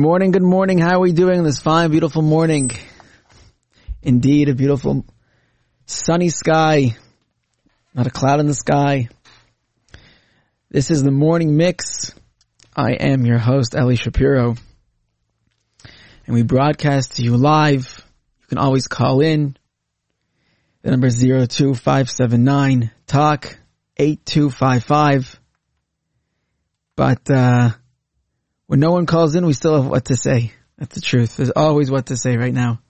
Morning, good morning. How are we doing this fine, beautiful morning? Indeed, a beautiful sunny sky. Not a cloud in the sky. This is the morning mix. I am your host, Eli Shapiro. And we broadcast to you live. You can always call in. The number is 02579 talk 8255. But, uh, when no one calls in, we still have what to say. That's the truth. There's always what to say right now.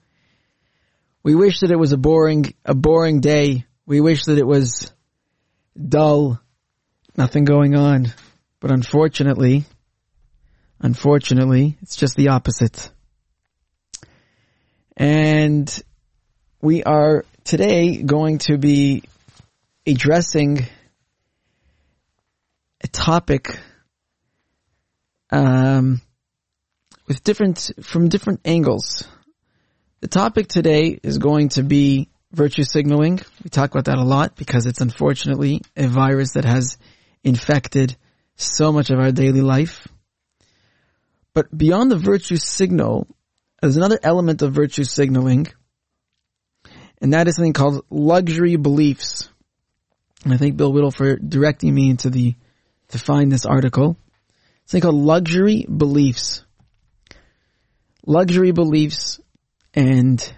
We wish that it was a boring, a boring day. We wish that it was dull, nothing going on. But unfortunately, unfortunately, it's just the opposite. And we are today going to be addressing a topic um, with different from different angles. The topic today is going to be virtue signaling. We talk about that a lot because it's unfortunately a virus that has infected so much of our daily life. But beyond the virtue signal, there's another element of virtue signaling, and that is something called luxury beliefs. And I thank Bill Whittle for directing me into the to find this article. It's called luxury beliefs. Luxury beliefs and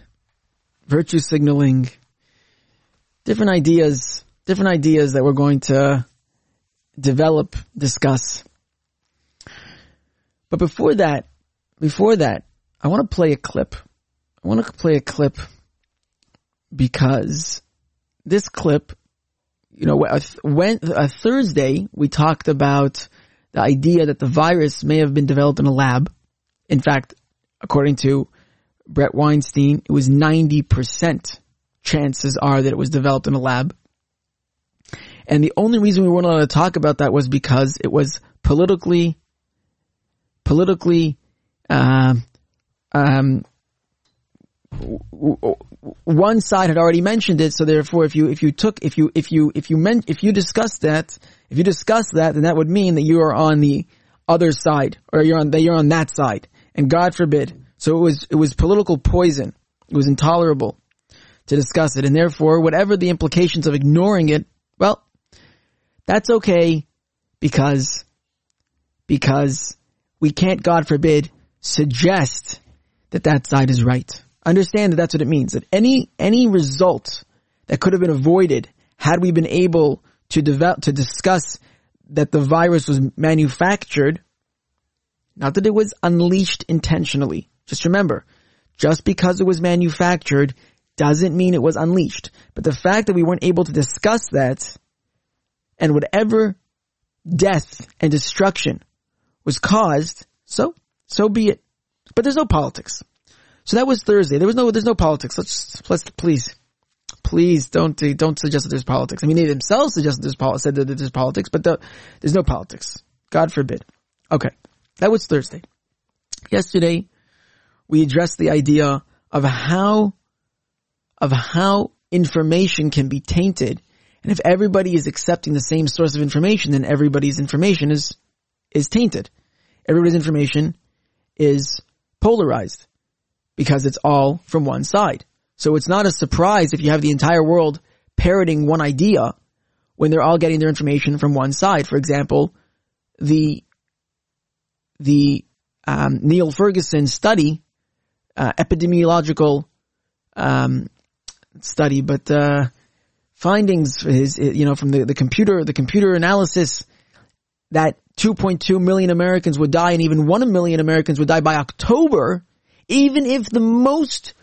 virtue signaling, different ideas, different ideas that we're going to develop, discuss. But before that, before that, I want to play a clip. I want to play a clip because this clip, you know, when a uh, Thursday we talked about the idea that the virus may have been developed in a lab. In fact, according to Bret Weinstein, it was 90% chances are that it was developed in a lab. And the only reason we weren't allowed to talk about that was because it was politically, politically, uh, um, one side had already mentioned it, so therefore, if you if you took if you if you if you meant if you discussed that if you discuss that, then that would mean that you are on the other side, or you're on that you're on that side, and God forbid. So it was it was political poison. It was intolerable to discuss it, and therefore, whatever the implications of ignoring it, well, that's okay because because we can't, God forbid, suggest that that side is right. Understand that that's what it means. That any, any result that could have been avoided had we been able to develop, to discuss that the virus was manufactured, not that it was unleashed intentionally. Just remember, just because it was manufactured doesn't mean it was unleashed. But the fact that we weren't able to discuss that and whatever death and destruction was caused, so, so be it. But there's no politics. So that was Thursday. There was no, there's no politics. Let's, let's, please, please don't, don't suggest that there's politics. I mean, they themselves suggested there's politics, said that there's politics, but the, there's no politics. God forbid. Okay. That was Thursday. Yesterday, we addressed the idea of how, of how information can be tainted. And if everybody is accepting the same source of information, then everybody's information is, is tainted. Everybody's information is polarized because it's all from one side. So it's not a surprise if you have the entire world parroting one idea when they're all getting their information from one side. For example, the the um, Neil Ferguson study, uh, epidemiological um, study, but uh, findings his you know from the, the computer the computer analysis that 2.2 million Americans would die and even 1 million Americans would die by October even if the most,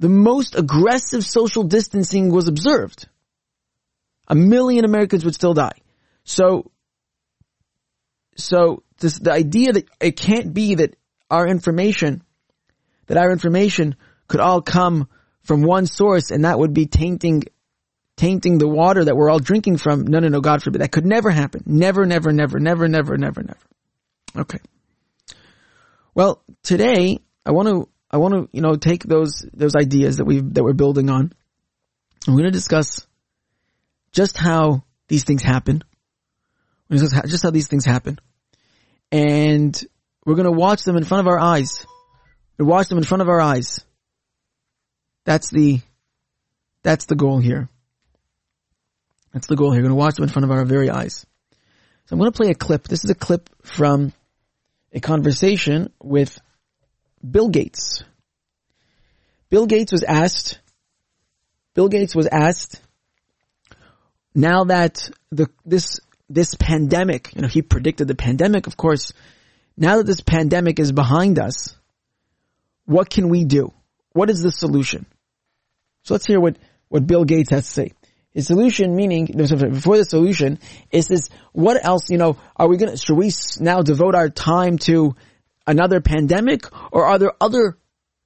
the most aggressive social distancing was observed. A million Americans would still die. So, so this, the idea that it can't be that our information, that our information could all come from one source and that would be tainting, tainting the water that we're all drinking from. No, no, no, God forbid. That could never happen. Never, never, never, never, never, never, never. Okay. Well, today I want to, I want to, you know, take those, those ideas that we that we're building on. I'm going to discuss just how these things happen. Just how these things happen. And we're going to watch them in front of our eyes. We watch them in front of our eyes. That's the, that's the goal here. That's the goal here. We're going to watch them in front of our very eyes. So I'm going to play a clip. This is a clip from a conversation with Bill Gates. Bill Gates was asked, Bill Gates was asked, now that the, this, this pandemic, you know, he predicted the pandemic, of course, now that this pandemic is behind us, what can we do? What is the solution? So let's hear what, what Bill Gates has to say. His solution, meaning before the solution, is this: what else? You know, are we gonna? Should we now devote our time to another pandemic, or are there other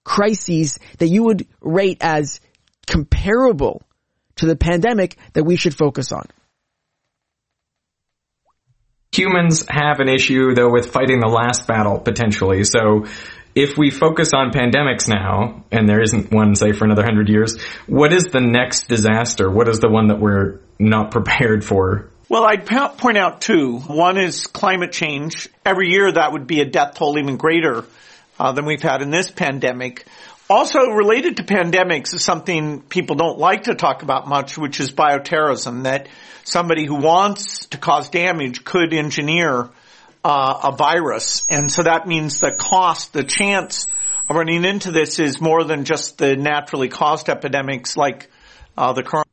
crises that you would rate as comparable to the pandemic that we should focus on? Humans have an issue though with fighting the last battle potentially. So if we focus on pandemics now, and there isn't one, say, for another hundred years, what is the next disaster? What is the one that we're not prepared for? Well, I'd point out two. One is climate change. Every year that would be a death toll even greater uh, than we've had in this pandemic. Also related to pandemics is something people don't like to talk about much, which is bioterrorism, that somebody who wants to cause damage could engineer uh, a virus. And so that means the cost, the chance of running into this is more than just the naturally caused epidemics like uh, the current.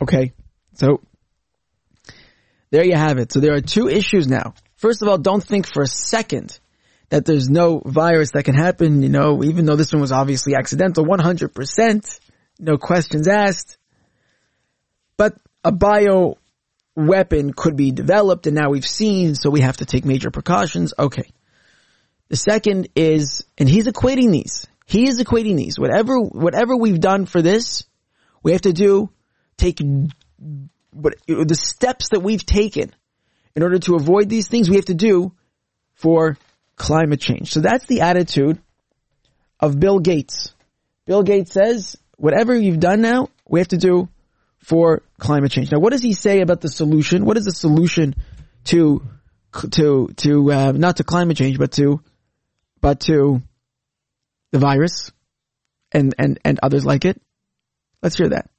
Okay. So there you have it. So there are two issues now. First of all, don't think for a second that there's no virus that can happen, you know, even though this one was obviously accidental, 100%, no questions asked. But a bio weapon could be developed and now we've seen, so we have to take major precautions. Okay. The second is, and he's equating these. He is equating these. Whatever, whatever we've done for this, we have to do, take, but the steps that we've taken in order to avoid these things, we have to do for climate change. So that's the attitude of Bill Gates. Bill Gates says, whatever you've done now, we have to do for climate change. Now, what does he say about the solution? What is the solution to to to uh, not to climate change, but to but to the virus and and and others like it? Let's hear that.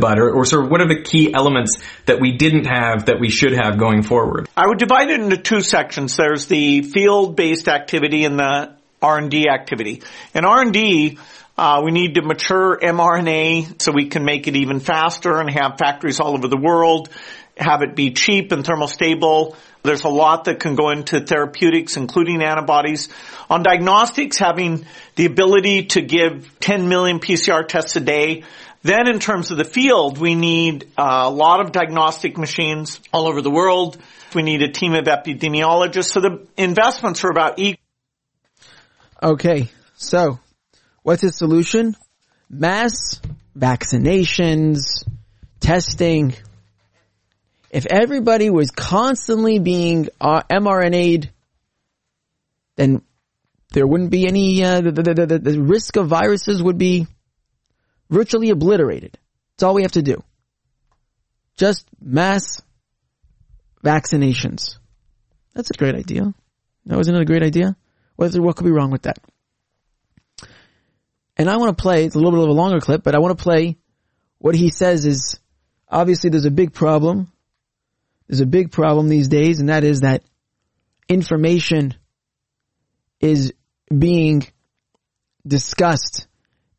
But or, or sort of what are the key elements that we didn't have that we should have going forward? I would divide it into two sections. There's the field-based activity and the R&D activity. In R&D, uh, we need to mature mRNA so we can make it even faster and have factories all over the world, have it be cheap and thermostable. There's a lot that can go into therapeutics, including antibodies. On diagnostics, having the ability to give 10 million PCR tests a day. Then in terms of the field, we need a lot of diagnostic machines all over the world. We need a team of epidemiologists. So the investments are about equal. Okay. So What's his solution? Mass vaccinations, testing. If everybody was constantly being uh, mRNA'd, then there wouldn't be any, uh, the, the, the, the risk of viruses would be virtually obliterated. It's all we have to do. Just mass vaccinations. That's a great idea. No, isn't it a great idea? What, what could be wrong with that? And I want to play, it's a little bit of a longer clip, but I want to play what he says is, obviously there's a big problem. There's a big problem these days, and that is that information is being discussed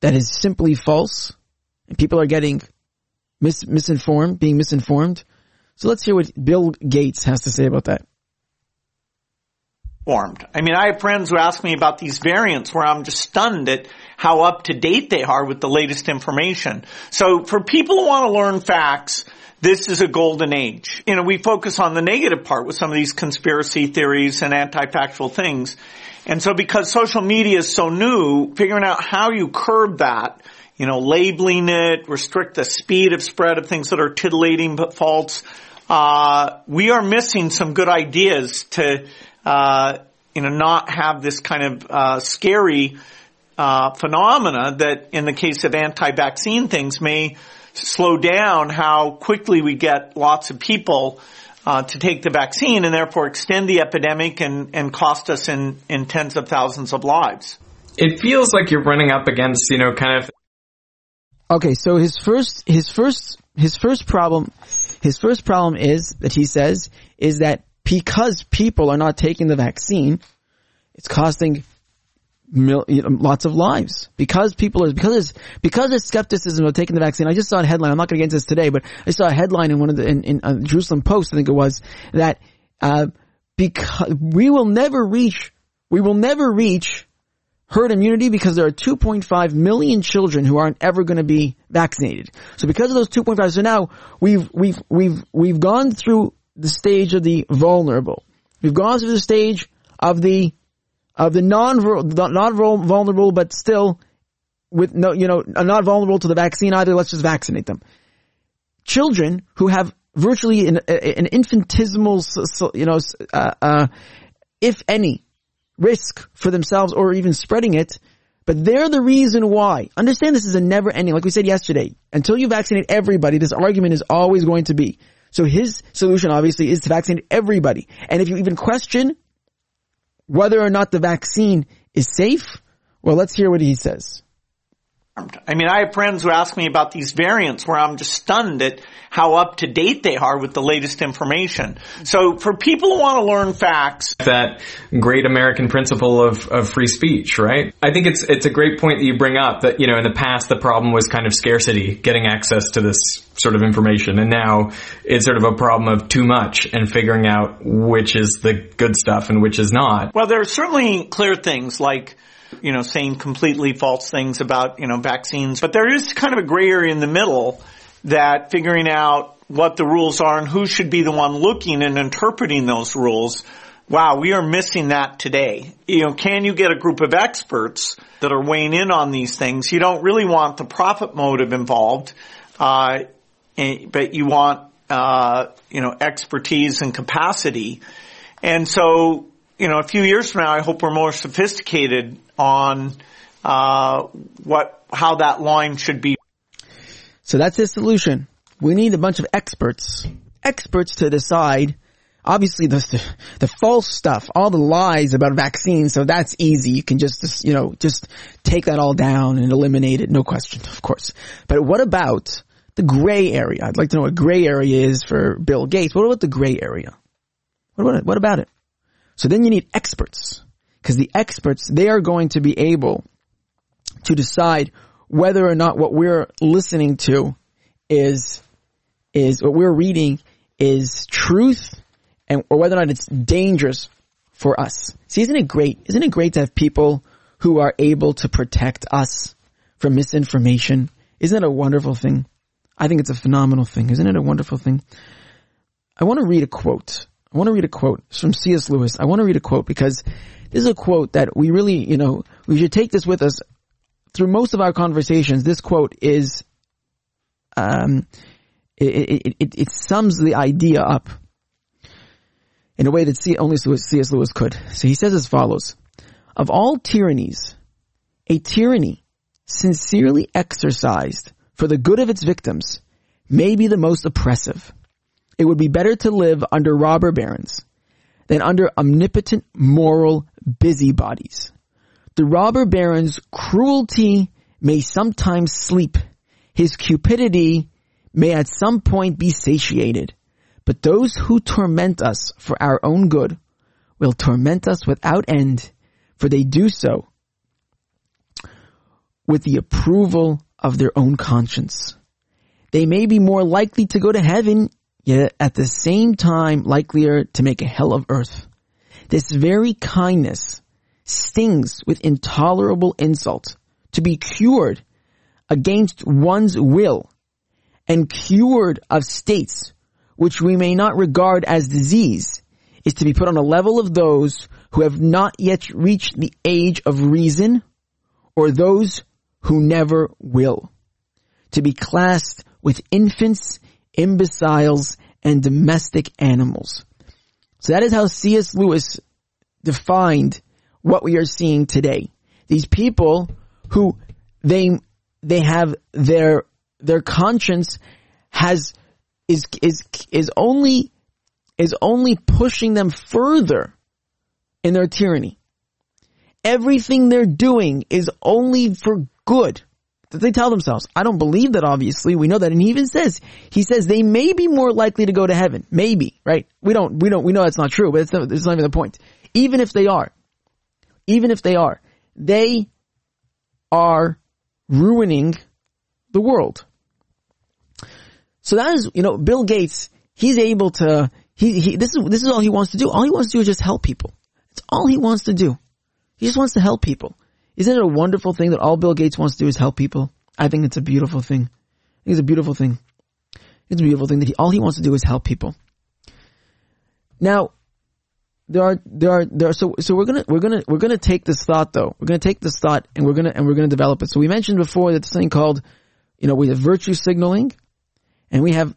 that is simply false, and people are getting mis- misinformed, being misinformed. So let's hear what Bill Gates has to say about that. Formed. I mean, I have friends who ask me about these variants where I'm just stunned at how up to date they are with the latest information. So for people who want to learn facts, this is a golden age. You know, we focus on the negative part with some of these conspiracy theories and anti-factual things. And so because social media is so new, figuring out how you curb that, you know, labeling it, restrict the speed of spread of things that are titillating but false, uh, we are missing some good ideas to, uh, you know, not have this kind of, uh, scary, uh, phenomena that in the case of anti-vaccine things may slow down how quickly we get lots of people uh, to take the vaccine and therefore extend the epidemic and, and cost us in, in tens of thousands of lives. It feels like you're running up against, you know, kind of. Okay, so his first, his first, his first problem, his first problem is that he says is that because people are not taking the vaccine, it's costing mil, you know, lots of lives because people are because because there's skepticism of taking the vaccine. I just saw a headline. I'm not going to get into this today, but I saw a headline in one of the in, in uh, Jerusalem Post. I think it was that uh, because we will never reach we will never reach herd immunity because there are 2.5 million children who aren't ever going to be vaccinated. So because of those 2.5, so now we've we've we've we've gone through the stage of the vulnerable. We've gone through the stage of the of the non not vulnerable, but still with no, you know, not vulnerable to the vaccine either. Let's just vaccinate them. Children who have virtually an, an infinitesimal, you know, uh, uh, if any, risk for themselves or even spreading it, but they're the reason why. Understand this is a never ending, like we said yesterday. Until you vaccinate everybody, this argument is always going to be. So his solution obviously is to vaccinate everybody. And if you even question whether or not the vaccine is safe? Well, let's hear what he says. I mean, I have friends who ask me about these variants where I'm just stunned at how up to date they are with the latest information. So for people who want to learn facts. That great American principle of, of free speech, right? I think it's, it's a great point that you bring up that, you know, in the past the problem was kind of scarcity, getting access to this sort of information. And now it's sort of a problem of too much and figuring out which is the good stuff and which is not. Well, there are certainly clear things like you know, saying completely false things about, you know, vaccines. But there is kind of a gray area in the middle that figuring out what the rules are and who should be the one looking and interpreting those rules. Wow, we are missing that today. You know, can you get a group of experts that are weighing in on these things? You don't really want the profit motive involved, uh, eh, but you want, uh, you know, expertise and capacity. And so, you know, a few years from now, I hope we're more sophisticated on uh, what how that line should be. So that's his solution. We need a bunch of experts, experts to decide. Obviously, the, the, false stuff, all the lies about vaccines. So that's easy. You can just, you know, just take that all down and eliminate it. No question, of course. But what about the gray area? I'd like to know what gray area is for Bill Gates. What about the gray area? What about it? What about it? So then you need experts. Because the experts, they are going to be able to decide whether or not what we're listening to is, is what we're reading is truth and, or whether or not it's dangerous for us. See, isn't it great? Isn't it great to have people who are able to protect us from misinformation? Isn't that a wonderful thing? I think it's a phenomenal thing. Isn't it a wonderful thing? I want to read a quote. I want to read a quote it's from C.S. Lewis. I want to read a quote because this is a quote that we really, you know, we should take this with us through most of our conversations. This quote is, um, it, it, it, sums the idea up in a way that C, only C.S. Lewis could. So he says as follows, of all tyrannies, a tyranny sincerely exercised for the good of its victims may be the most oppressive. It would be better to live under robber barons than under omnipotent moral busybodies. The robber baron's cruelty may sometimes sleep. His cupidity may at some point be satiated. But those who torment us for our own good will torment us without end, for they do so with the approval of their own conscience. They may be more likely to go to heaven yet at the same time likelier to make a hell of earth. This very kindness stings with intolerable insult to be cured against one's will and cured of states which we may not regard as disease is to be put on a level of those who have not yet reached the age of reason or those who never will. To be classed with infants imbeciles, and domestic animals. So that is how C.S. Lewis defined what we are seeing today. These people who they they have their their conscience has is is is only is only pushing them further in their tyranny. Everything they're doing is only for good. That they tell themselves. I don't believe that obviously. We know that. And he even says, he says they may be more likely to go to heaven. Maybe, right? We don't, we don't, we know that's not true, but it's not, it's not even the point. Even if they are, even if they are, they are ruining the world. So that is, you know, Bill Gates, he's able to, he, he, this is, this is all he wants to do. All he wants to do is just help people. It's all he wants to do. He just wants to help people. Isn't it a wonderful thing that all Bill Gates wants to do is help people? I think it's a beautiful thing. I think it's a beautiful thing. It's a beautiful thing that he, all he wants to do is help people. Now, there are, there are, there are, so, so we're gonna, we're gonna, we're gonna take this thought though. We're gonna take this thought and we're gonna, and we're gonna develop it. So we mentioned before that this thing called, you know, we have virtue signaling and we have,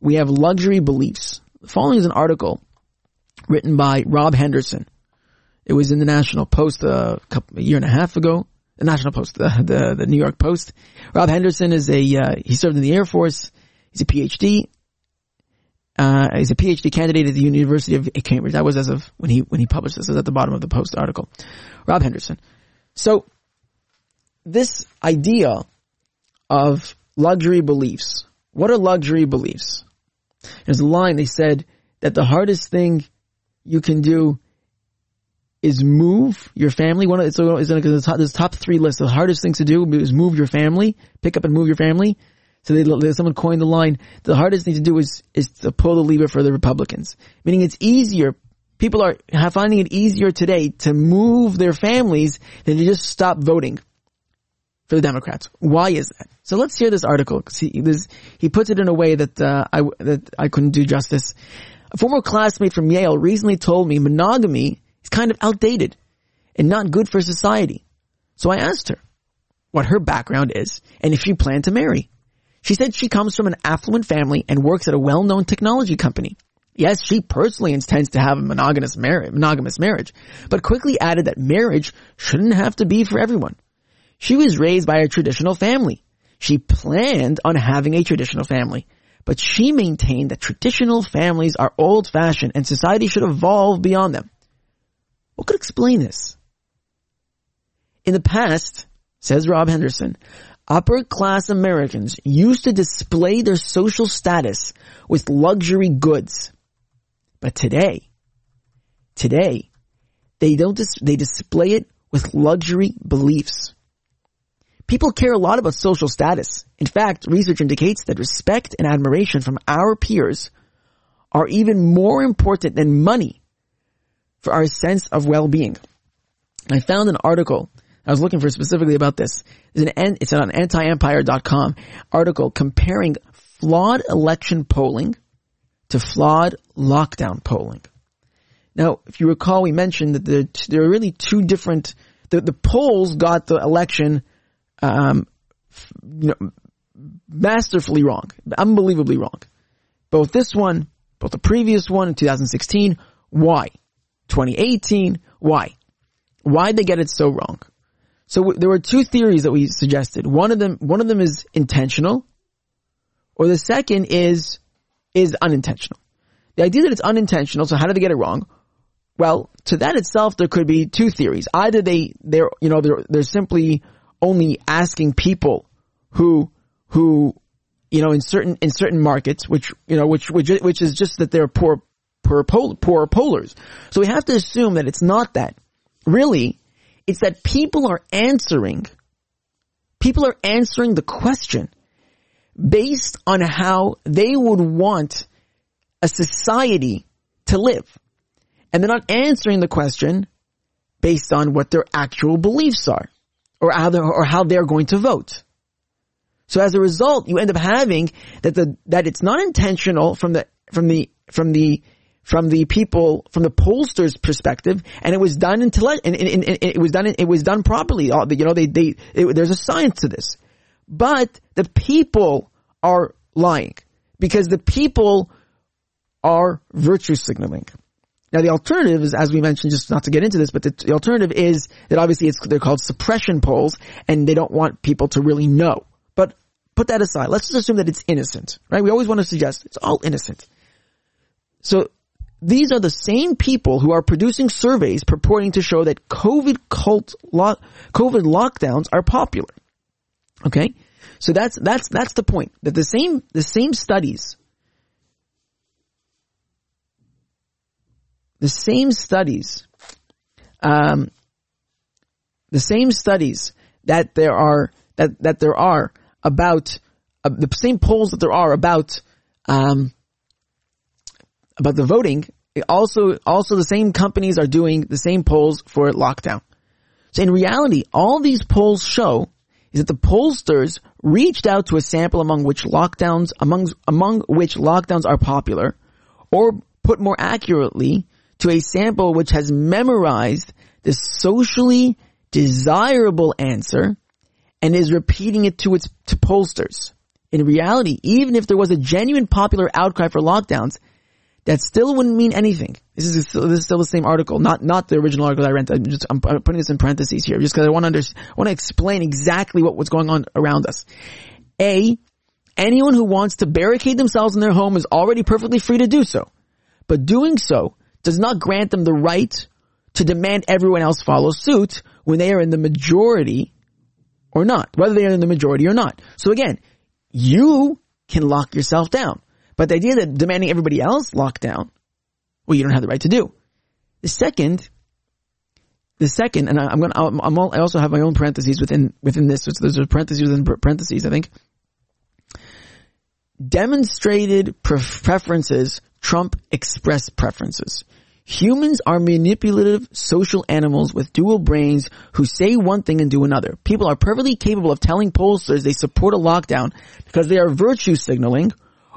we have luxury beliefs. The following is an article written by Rob Henderson. It was in the National Post a, couple, a year and a half ago. The National Post, the, the, the New York Post. Rob Henderson is a, uh, he served in the Air Force. He's a PhD. Uh, he's a PhD candidate at the University of Cambridge. That was as of when he, when he published this. It was at the bottom of the Post article. Rob Henderson. So, this idea of luxury beliefs. What are luxury beliefs? There's a line they said that the hardest thing you can do is move your family. One of so it's in the top, top three list. The hardest things to do is move your family, pick up and move your family. So they, someone coined the line, the hardest thing to do is, is to pull the lever for the Republicans. Meaning it's easier, people are finding it easier today to move their families than to just stop voting for the Democrats. Why is that? So let's hear this article. He, this, he puts it in a way that, uh, I, that I couldn't do justice. A former classmate from Yale recently told me monogamy is kind of outdated and not good for society. So I asked her what her background is and if she planned to marry. She said she comes from an affluent family and works at a well-known technology company. Yes, she personally intends to have a monogamous marriage, monogamous marriage, but quickly added that marriage shouldn't have to be for everyone. She was raised by a traditional family. She planned on having a traditional family, but she maintained that traditional families are old-fashioned and society should evolve beyond them. What could explain this? In the past, says Rob Henderson, upper class Americans used to display their social status with luxury goods. But today, today, they don't, dis- they display it with luxury beliefs. People care a lot about social status. In fact, research indicates that respect and admiration from our peers are even more important than money for our sense of well-being. I found an article I was looking for specifically about this. It's an it's an antiempire.com article comparing flawed election polling to flawed lockdown polling. Now, if you recall, we mentioned that there, there are really two different, the, the polls got the election, um, you know, masterfully wrong, unbelievably wrong. Both this one, both the previous one in 2016, why? 2018, why? Why'd they get it so wrong? So there were two theories that we suggested. One of them, one of them is intentional, or the second is, is unintentional. The idea that it's unintentional, so how did they get it wrong? Well, to that itself, there could be two theories. Either they, they're, you know, they're, they're simply only asking people who, who, you know, in certain, in certain markets, which, you know, which, which, which is just that they're poor, poor, poor pollers. So we have to assume that it's not that. Really, it's that people are answering, people are answering the question based on how they would want a society to live. And they're not answering the question based on what their actual beliefs are or how they're, or how they're going to vote. So as a result, you end up having that the, that it's not intentional from the, from the, from the from the people, from the pollsters' perspective, and it was done intellect, and, and, and, it was done, it was done properly. Uh, you know, they, they, it, there's a science to this, but the people are lying because the people are virtue signaling. Now the alternative is, as we mentioned, just not to get into this, but the, the alternative is that obviously it's, they're called suppression polls and they don't want people to really know. But put that aside. Let's just assume that it's innocent, right? We always want to suggest it's all innocent. So these are the same people who are producing surveys purporting to show that COVID cult, lo- COVID lockdowns are popular. Okay? So that's, that's, that's the point. That the same, the same studies, the same studies, um, the same studies that there are, that, that there are about, uh, the same polls that there are about, um, about the voting, also, also the same companies are doing the same polls for lockdown. So in reality, all these polls show is that the pollsters reached out to a sample among which lockdowns, among, among which lockdowns are popular, or put more accurately, to a sample which has memorized the socially desirable answer and is repeating it to its to pollsters. In reality, even if there was a genuine popular outcry for lockdowns, that still wouldn't mean anything. This is still, this is still the same article, not not the original article I read. I'm just I'm putting this in parentheses here, just because I want to under, want to explain exactly what what's going on around us. A, anyone who wants to barricade themselves in their home is already perfectly free to do so, but doing so does not grant them the right to demand everyone else follow suit when they are in the majority or not, whether they are in the majority or not. So again, you can lock yourself down. But the idea that demanding everybody else lock down, well, you don't have the right to do. The second, the second, and I, am going to, I'm all, I also have my own parentheses within, within this. So there's a parentheses within parentheses, I think. Demonstrated preferences trump express preferences. Humans are manipulative social animals with dual brains who say one thing and do another. People are perfectly capable of telling pollsters they support a lockdown because they are virtue signaling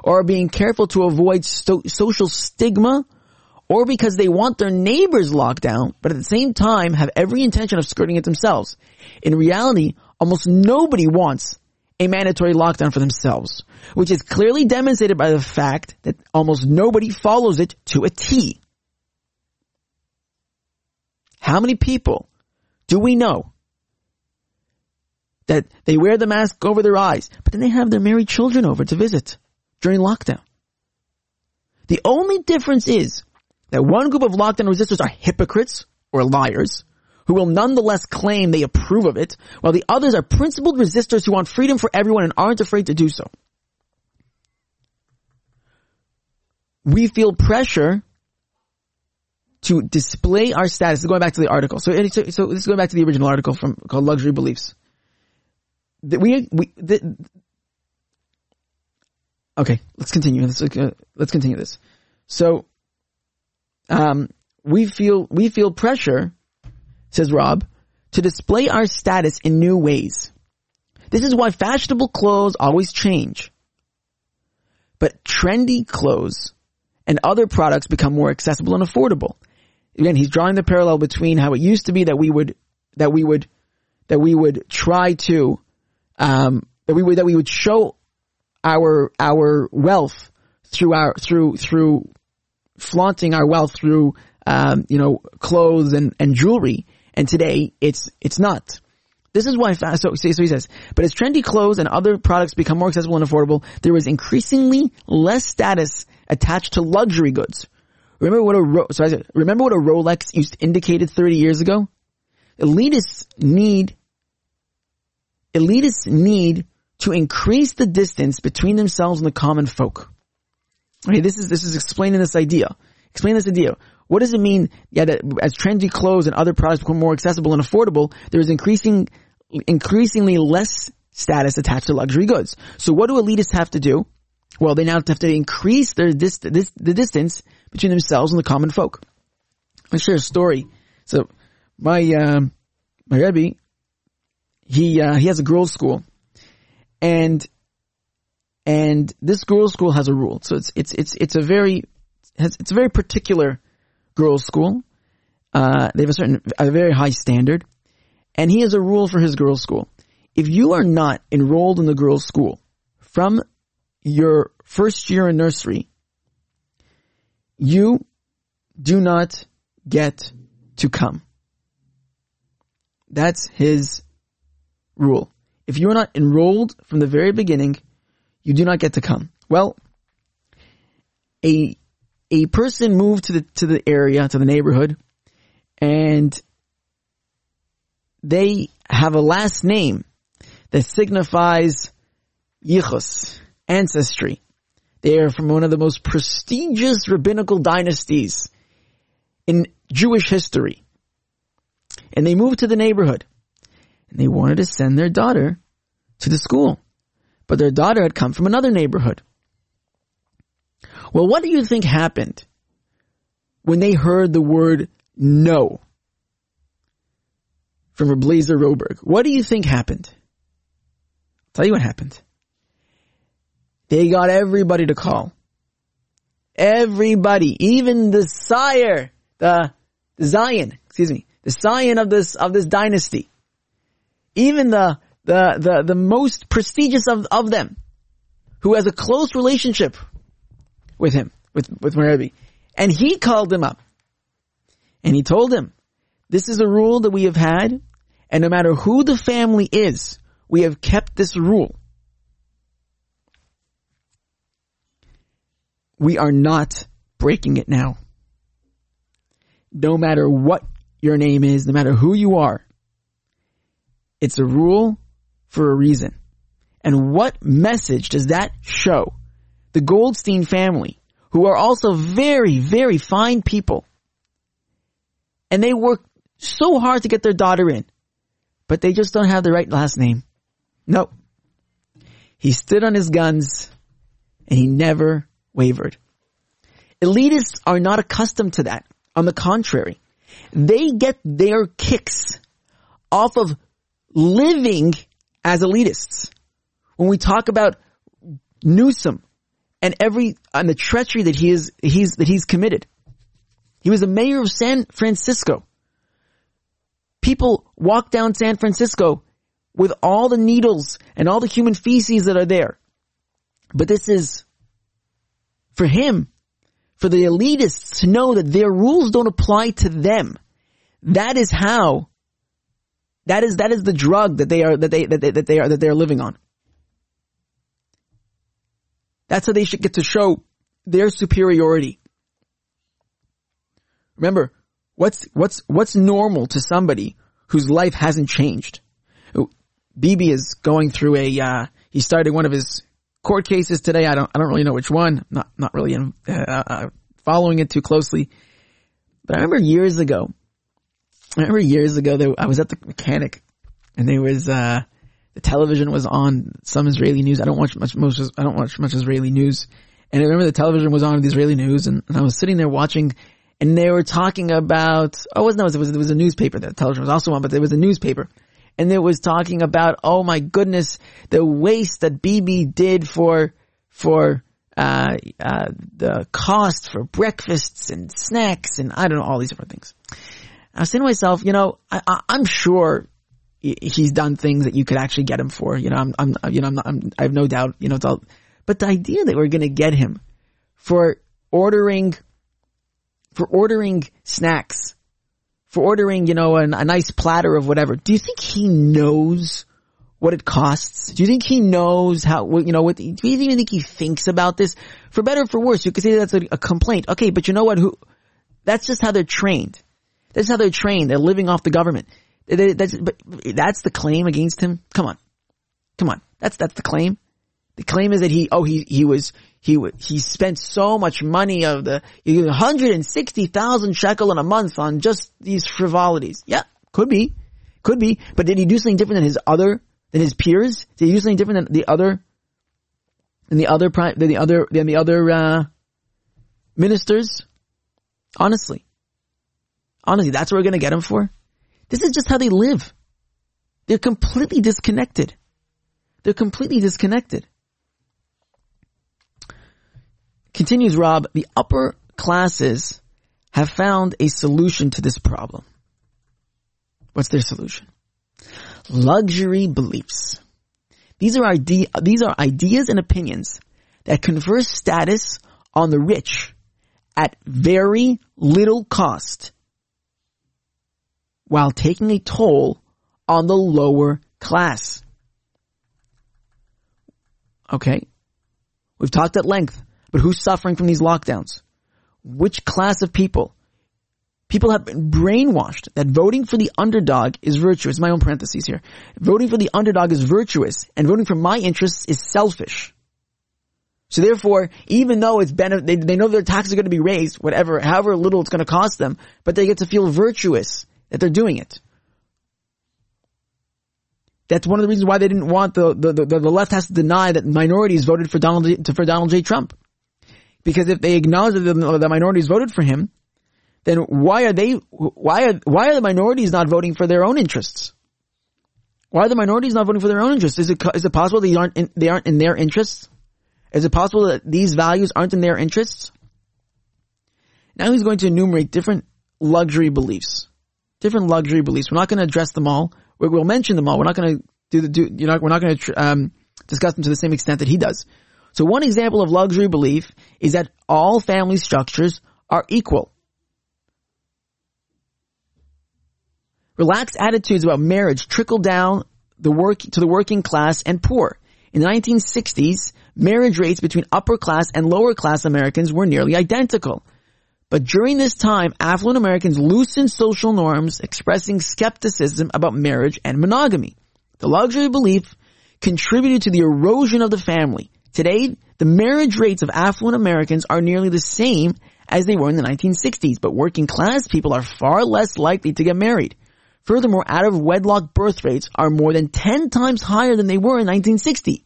or being careful to avoid social stigma or because they want their neighbors locked down, but at the same time have every intention of skirting it themselves. In reality, almost nobody wants a mandatory lockdown for themselves, which is clearly demonstrated by the fact that almost nobody follows it to a T. How many people do we know that they wear the mask over their eyes, but then they have their married children over to visit? During lockdown. The only difference is that one group of lockdown resistors are hypocrites or liars who will nonetheless claim they approve of it, while the others are principled resistors who want freedom for everyone and aren't afraid to do so. We feel pressure to display our status. Going back to the article, so, so, so this is going back to the original article from called "Luxury Beliefs." That We, we the, Okay, let's continue. Let's uh, let's continue this. So, um, we feel we feel pressure, says Rob, to display our status in new ways. This is why fashionable clothes always change. But trendy clothes and other products become more accessible and affordable. Again, he's drawing the parallel between how it used to be that we would that we would that we would try to um, that we would that we would show our our wealth through our through through flaunting our wealth through um, you know clothes and and jewelry. And today it's it's not. This is why fast. So, so he says, but as trendy clothes and other products become more accessible and affordable, there is increasingly less status attached to luxury goods. Remember what a said, remember what a Rolex used indicated 30 years ago? Elitists need elitists need to increase the distance between themselves and the common folk. Okay, this is, this is explaining this idea. Explain this idea. What does it mean? Yeah, that as trendy clothes and other products become more accessible and affordable, there is increasing, increasingly less status attached to luxury goods. So what do elitists have to do? Well, they now have to increase their dis- this, the distance between themselves and the common folk. I'll share a story. So my, um, my Rebbe, he, uh, he has a girls' school and and this girls' school has a rule. So it's it's it's it's a very it's a very particular girls' school. Uh, they have a certain a very high standard, and he has a rule for his girls' school. If you are not enrolled in the girls' school from your first year in nursery, you do not get to come. That's his rule. If you are not enrolled from the very beginning, you do not get to come. Well, a a person moved to the, to the area, to the neighborhood, and they have a last name that signifies yichus, ancestry. They are from one of the most prestigious rabbinical dynasties in Jewish history. And they moved to the neighborhood. They wanted to send their daughter to the school. But their daughter had come from another neighborhood. Well, what do you think happened when they heard the word no from Blazer Roberg? What do you think happened? I'll tell you what happened. They got everybody to call. Everybody, even the sire, the, the Zion, excuse me, the scion of this, of this dynasty. Even the, the, the, the most prestigious of, of them, who has a close relationship with him, with, with Merabi. And he called him up. And he told him, this is a rule that we have had, and no matter who the family is, we have kept this rule. We are not breaking it now. No matter what your name is, no matter who you are, it's a rule for a reason. And what message does that show? The Goldstein family, who are also very, very fine people, and they work so hard to get their daughter in, but they just don't have the right last name. No. He stood on his guns and he never wavered. Elitists are not accustomed to that. On the contrary, they get their kicks off of living as elitists. When we talk about Newsom and every, and the treachery that he is, he's, that he's committed. He was the mayor of San Francisco. People walk down San Francisco with all the needles and all the human feces that are there. But this is, for him, for the elitists to know that their rules don't apply to them. That is how, that is, that is the drug that they are, that they, that they, that they are, that they are living on. That's how they should get to show their superiority. Remember, what's, what's, what's normal to somebody whose life hasn't changed? Bibi is going through a, uh, he started one of his court cases today. I don't, I don't really know which one. Not, not really in, uh, uh, following it too closely. But I remember years ago, I remember years ago that I was at the mechanic and there was, uh, the television was on some Israeli news. I don't watch much, most, I don't watch much Israeli news. And I remember the television was on the Israeli news and, and I was sitting there watching and they were talking about, oh, it wasn't, it was, it was a newspaper that the television was also on, but there was a newspaper and it was talking about, oh my goodness, the waste that Bibi did for, for, uh, uh, the cost for breakfasts and snacks and I don't know, all these different things. I was saying to myself, you know, I, am sure he's done things that you could actually get him for. You know, I'm, I'm, you know, I'm, not, I'm i have no doubt, you know, it's all, but the idea that we're going to get him for ordering, for ordering snacks for ordering, you know, an, a nice platter of whatever. Do you think he knows what it costs? Do you think he knows how, you know, what, do you even think he thinks about this? For better or for worse, you could say that's a, a complaint. Okay, but you know what? Who, that's just how they're trained. That's how they're trained. They're living off the government. That's, but that's the claim against him. Come on. Come on. That's, that's the claim. The claim is that he, oh, he, he was, he he spent so much money of the 160,000 shekel in a month on just these frivolities. Yeah, could be, could be. But did he do something different than his other than his peers? Did he do something different than the other than the other than the other than the other uh, ministers? Honestly, honestly, that's what we're gonna get them for. This is just how they live. They're completely disconnected. They're completely disconnected. Continues Rob, the upper classes have found a solution to this problem. What's their solution? Luxury beliefs. These are idea, these are ideas and opinions that confer status on the rich at very little cost while taking a toll on the lower class. Okay. We've talked at length but who's suffering from these lockdowns? which class of people People have been brainwashed that voting for the underdog is virtuous. My own parentheses here. Voting for the underdog is virtuous and voting for my interests is selfish. So therefore, even though it's benefit, they, they know their taxes are going to be raised, whatever, however little it's going to cost them, but they get to feel virtuous that they're doing it. That's one of the reasons why they didn't want the, the, the, the left has to deny that minorities voted for Donald, for Donald J. Trump. Because if they acknowledge that the, the minorities voted for him, then why are they, why are, why are the minorities not voting for their own interests? Why are the minorities not voting for their own interests? Is it, is it possible that they aren't in, they aren't in their interests? Is it possible that these values aren't in their interests? Now he's going to enumerate different luxury beliefs. Different luxury beliefs. We're not going to address them all. We'll mention them all. We're not going to do the, do, you know, we're not going to, um, discuss them to the same extent that he does. So one example of luxury belief is that all family structures are equal. Relaxed attitudes about marriage trickle down the work to the working class and poor. In the 1960s, marriage rates between upper class and lower class Americans were nearly identical. But during this time, affluent Americans loosened social norms, expressing skepticism about marriage and monogamy. The luxury belief contributed to the erosion of the family. Today, the marriage rates of affluent Americans are nearly the same as they were in the 1960s, but working class people are far less likely to get married. Furthermore, out of wedlock birth rates are more than 10 times higher than they were in 1960.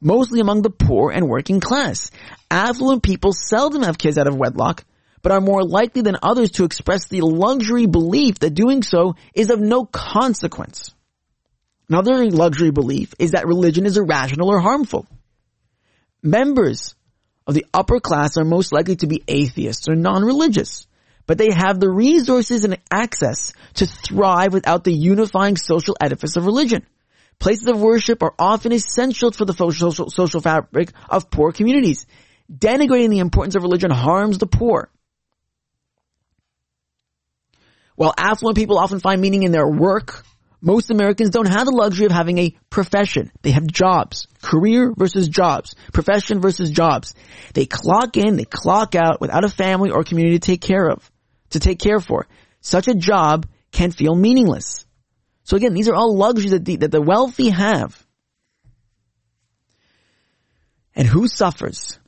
Mostly among the poor and working class. Affluent people seldom have kids out of wedlock, but are more likely than others to express the luxury belief that doing so is of no consequence. Another luxury belief is that religion is irrational or harmful. Members of the upper class are most likely to be atheists or non-religious but they have the resources and access to thrive without the unifying social edifice of religion. Places of worship are often essential for the social, social fabric of poor communities. Denigrating the importance of religion harms the poor. While affluent people often find meaning in their work, most Americans don't have the luxury of having a profession. They have jobs. Career versus jobs. Profession versus jobs. They clock in, they clock out without a family or community to take care of to take care for. Such a job can feel meaningless. So again, these are all luxuries that the, that the wealthy have. And who suffers?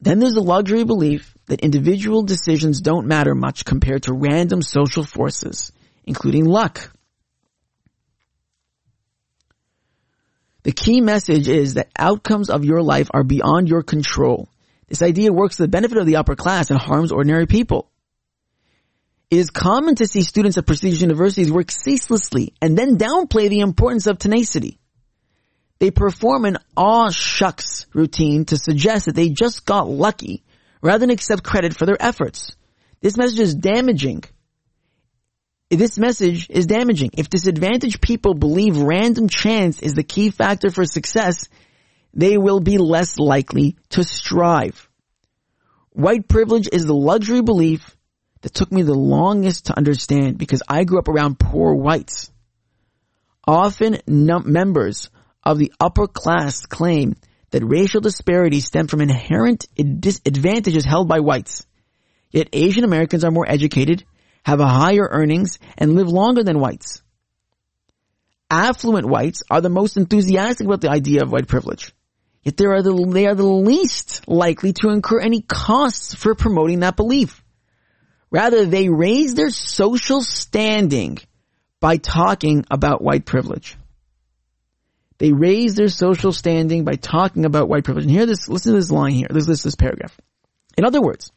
Then there's the luxury belief that individual decisions don't matter much compared to random social forces, including luck. The key message is that outcomes of your life are beyond your control. This idea works to the benefit of the upper class and harms ordinary people. It is common to see students at prestigious universities work ceaselessly and then downplay the importance of tenacity. They perform an aw shucks routine to suggest that they just got lucky rather than accept credit for their efforts. This message is damaging. This message is damaging. If disadvantaged people believe random chance is the key factor for success, they will be less likely to strive. White privilege is the luxury belief that took me the longest to understand because I grew up around poor whites. Often num- members of the upper class claim that racial disparities stem from inherent disadvantages held by whites. Yet Asian Americans are more educated, have higher earnings, and live longer than whites. Affluent whites are the most enthusiastic about the idea of white privilege. Yet they are the, they are the least likely to incur any costs for promoting that belief. Rather, they raise their social standing by talking about white privilege. They raise their social standing by talking about white privilege. And this, listen to this line here. This, this, this paragraph. In other words,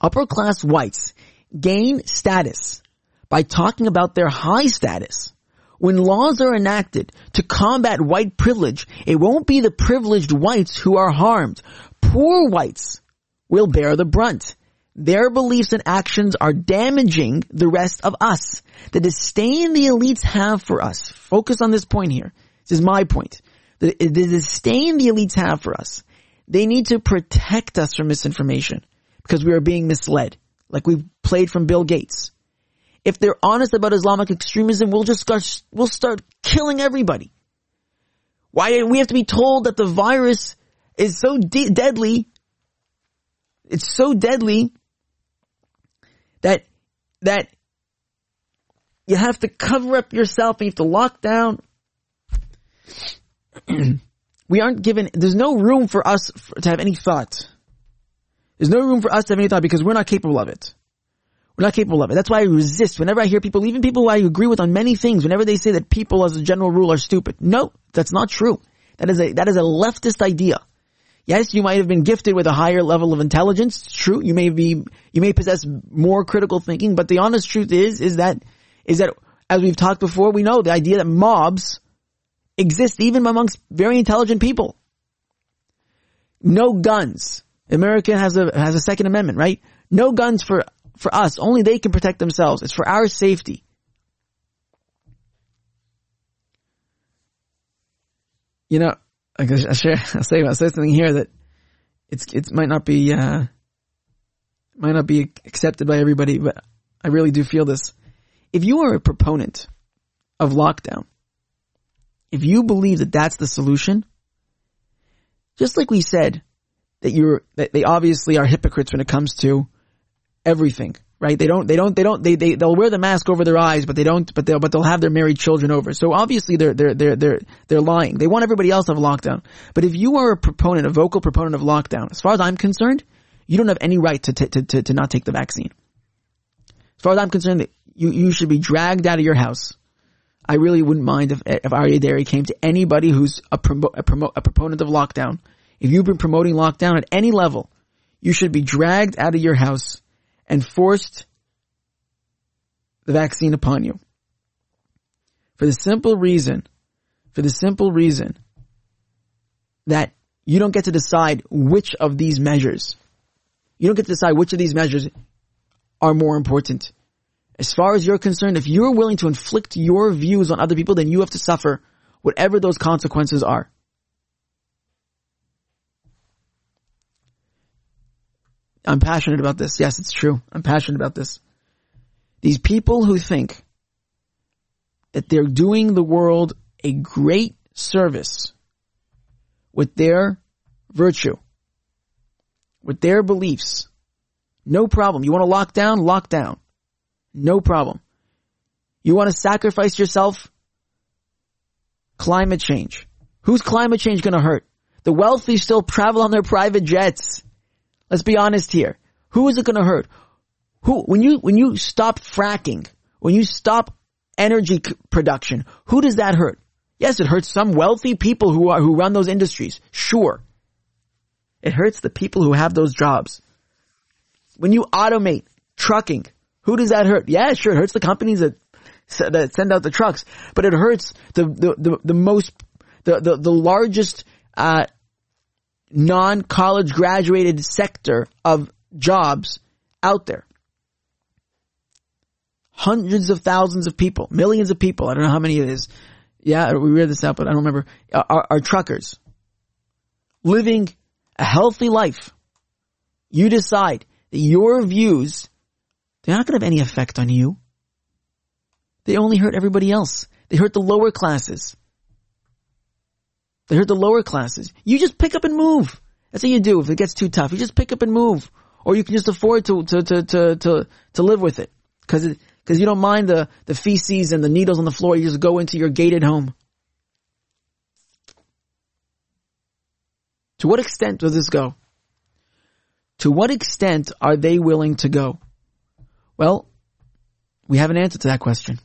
upper class whites gain status by talking about their high status. When laws are enacted to combat white privilege, it won't be the privileged whites who are harmed. Poor whites will bear the brunt. Their beliefs and actions are damaging the rest of us. The disdain the elites have for us, focus on this point here. This is my point. The, the disdain the elites have for us, they need to protect us from misinformation because we are being misled, like we've played from Bill Gates. If they're honest about Islamic extremism, we'll just start, we'll start killing everybody. Why do we have to be told that the virus is so de- deadly it's so deadly that, that you have to cover up yourself and you have to lock down. we aren't given, there's no room for us to have any thought. There's no room for us to have any thought because we're not capable of it. We're not capable of it. That's why I resist whenever I hear people, even people who I agree with on many things, whenever they say that people as a general rule are stupid. No, that's not true. That is a, that is a leftist idea. Yes, you might have been gifted with a higher level of intelligence. It's true. You may be, you may possess more critical thinking, but the honest truth is, is that, is that as we've talked before, we know the idea that mobs exist even amongst very intelligent people. No guns. America has a, has a second amendment, right? No guns for, for us. Only they can protect themselves. It's for our safety. You know, I share, I'll say, I'll say something here that it's, it might not be, uh, might not be accepted by everybody, but I really do feel this. If you are a proponent of lockdown, if you believe that that's the solution, just like we said that you're, that they obviously are hypocrites when it comes to everything right? They don't, they don't, they don't, they, they, they'll wear the mask over their eyes, but they don't, but they'll, but they'll have their married children over. So obviously they're, they're, they're, they're, they're lying. They want everybody else to have lockdown. But if you are a proponent, a vocal proponent of lockdown, as far as I'm concerned, you don't have any right to, to, to, to not take the vaccine. As far as I'm concerned, you, you should be dragged out of your house. I really wouldn't mind if, if Deri came to anybody who's a, a, a proponent of lockdown. If you've been promoting lockdown at any level, you should be dragged out of your house and forced the vaccine upon you. For the simple reason, for the simple reason that you don't get to decide which of these measures, you don't get to decide which of these measures are more important. As far as you're concerned, if you're willing to inflict your views on other people, then you have to suffer whatever those consequences are. I'm passionate about this. Yes, it's true. I'm passionate about this. These people who think that they're doing the world a great service with their virtue, with their beliefs, no problem. You want to lock down? Lock down. No problem. You want to sacrifice yourself? Climate change. Who's climate change going to hurt? The wealthy still travel on their private jets. Let's be honest here. Who is it going to hurt? Who, when you, when you stop fracking, when you stop energy production, who does that hurt? Yes, it hurts some wealthy people who are, who run those industries. Sure. It hurts the people who have those jobs. When you automate trucking, who does that hurt? Yeah, sure, it hurts the companies that, that send out the trucks, but it hurts the, the, the, the most, the, the, the largest, uh, non-college graduated sector of jobs out there. Hundreds of thousands of people, millions of people, I don't know how many it is. Yeah, we read this out, but I don't remember, are, are truckers. Living a healthy life. You decide that your views, they're not going to have any effect on you. They only hurt everybody else. They hurt the lower classes. They hurt the lower classes. You just pick up and move. That's what you do if it gets too tough. You just pick up and move. Or you can just afford to, to, to, to, to, to live with it. Cause it, cause you don't mind the, the feces and the needles on the floor. You just go into your gated home. To what extent does this go? To what extent are they willing to go? Well, we have an answer to that question.